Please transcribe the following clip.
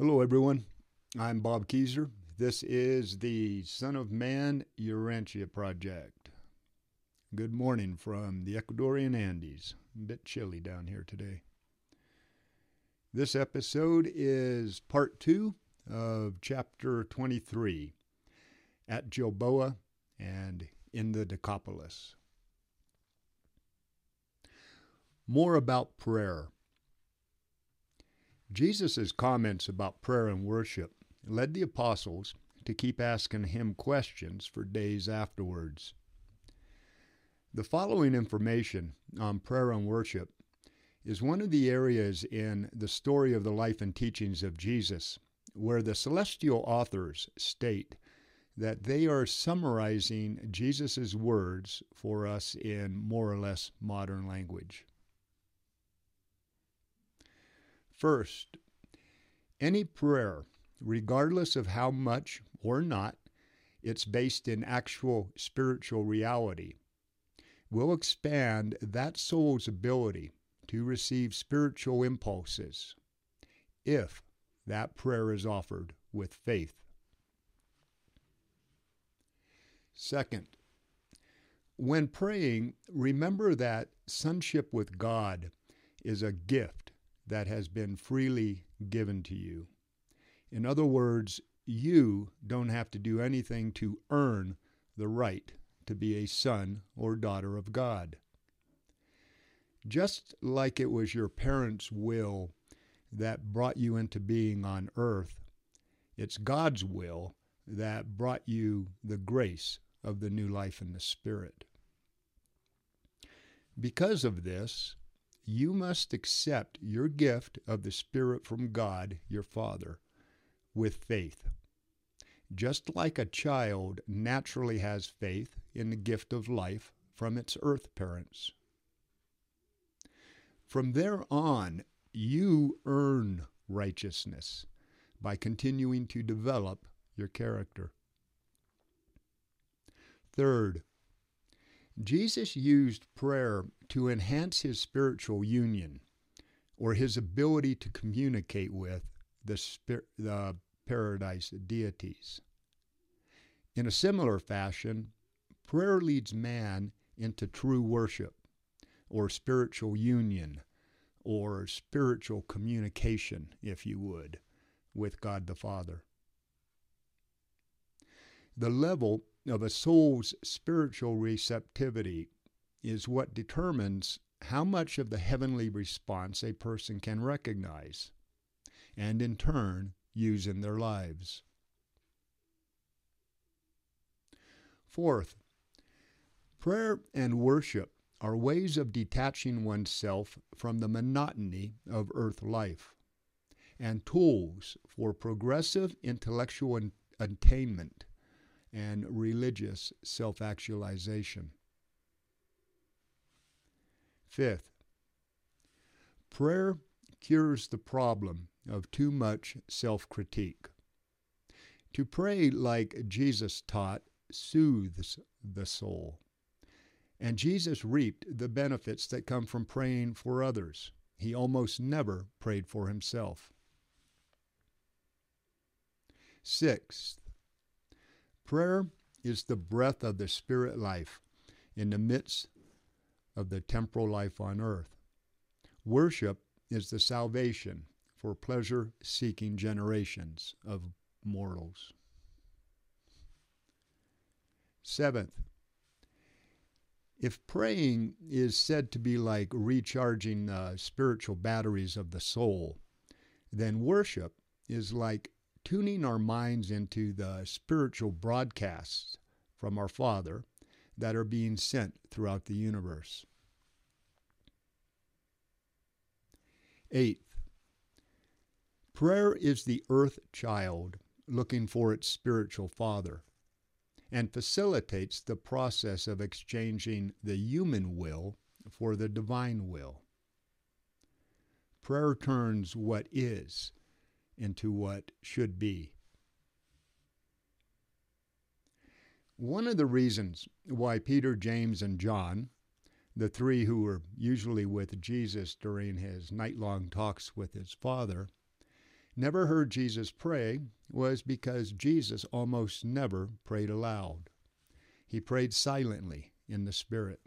Hello, everyone. I'm Bob Akezer. This is the Son of Man Urantia Project. Good morning from the Ecuadorian Andes. A bit chilly down here today. This episode is part two of chapter 23 at Gilboa and in the Decapolis. More about prayer. Jesus' comments about prayer and worship led the apostles to keep asking him questions for days afterwards. The following information on prayer and worship is one of the areas in the story of the life and teachings of Jesus where the celestial authors state that they are summarizing Jesus' words for us in more or less modern language. First, any prayer, regardless of how much or not it's based in actual spiritual reality, will expand that soul's ability to receive spiritual impulses if that prayer is offered with faith. Second, when praying, remember that sonship with God is a gift that has been freely given to you. In other words, you don't have to do anything to earn the right to be a son or daughter of God. Just like it was your parents' will that brought you into being on earth, it's God's will that brought you the grace of the new life in the Spirit. Because of this, you must accept your gift of the Spirit from God, your Father, with faith. Just like a child naturally has faith in the gift of life from its earth parents. From there on, you earn righteousness by continuing to develop your character. Third, Jesus used prayer to enhance his spiritual union or his ability to communicate with the, the paradise deities. In a similar fashion, prayer leads man into true worship or spiritual union or spiritual communication, if you would, with God the Father. The level of a soul's spiritual receptivity is what determines how much of the heavenly response a person can recognize and in turn use in their lives. Fourth, prayer and worship are ways of detaching oneself from the monotony of earth life and tools for progressive intellectual attainment and religious self actualization. Fifth, prayer cures the problem of too much self critique. To pray like Jesus taught soothes the soul. And Jesus reaped the benefits that come from praying for others. He almost never prayed for himself. Sixth, prayer is the breath of the spirit life in the midst of the temporal life on earth. Worship is the salvation for pleasure seeking generations of mortals. Seventh, if praying is said to be like recharging the spiritual batteries of the soul, then worship is like tuning our minds into the spiritual broadcasts from our Father that are being sent throughout the universe. Eighth, prayer is the earth child looking for its spiritual father and facilitates the process of exchanging the human will for the divine will. Prayer turns what is into what should be. One of the reasons why Peter, James, and John, the three who were usually with Jesus during his night long talks with his Father, never heard Jesus pray was because Jesus almost never prayed aloud. He prayed silently in the Spirit.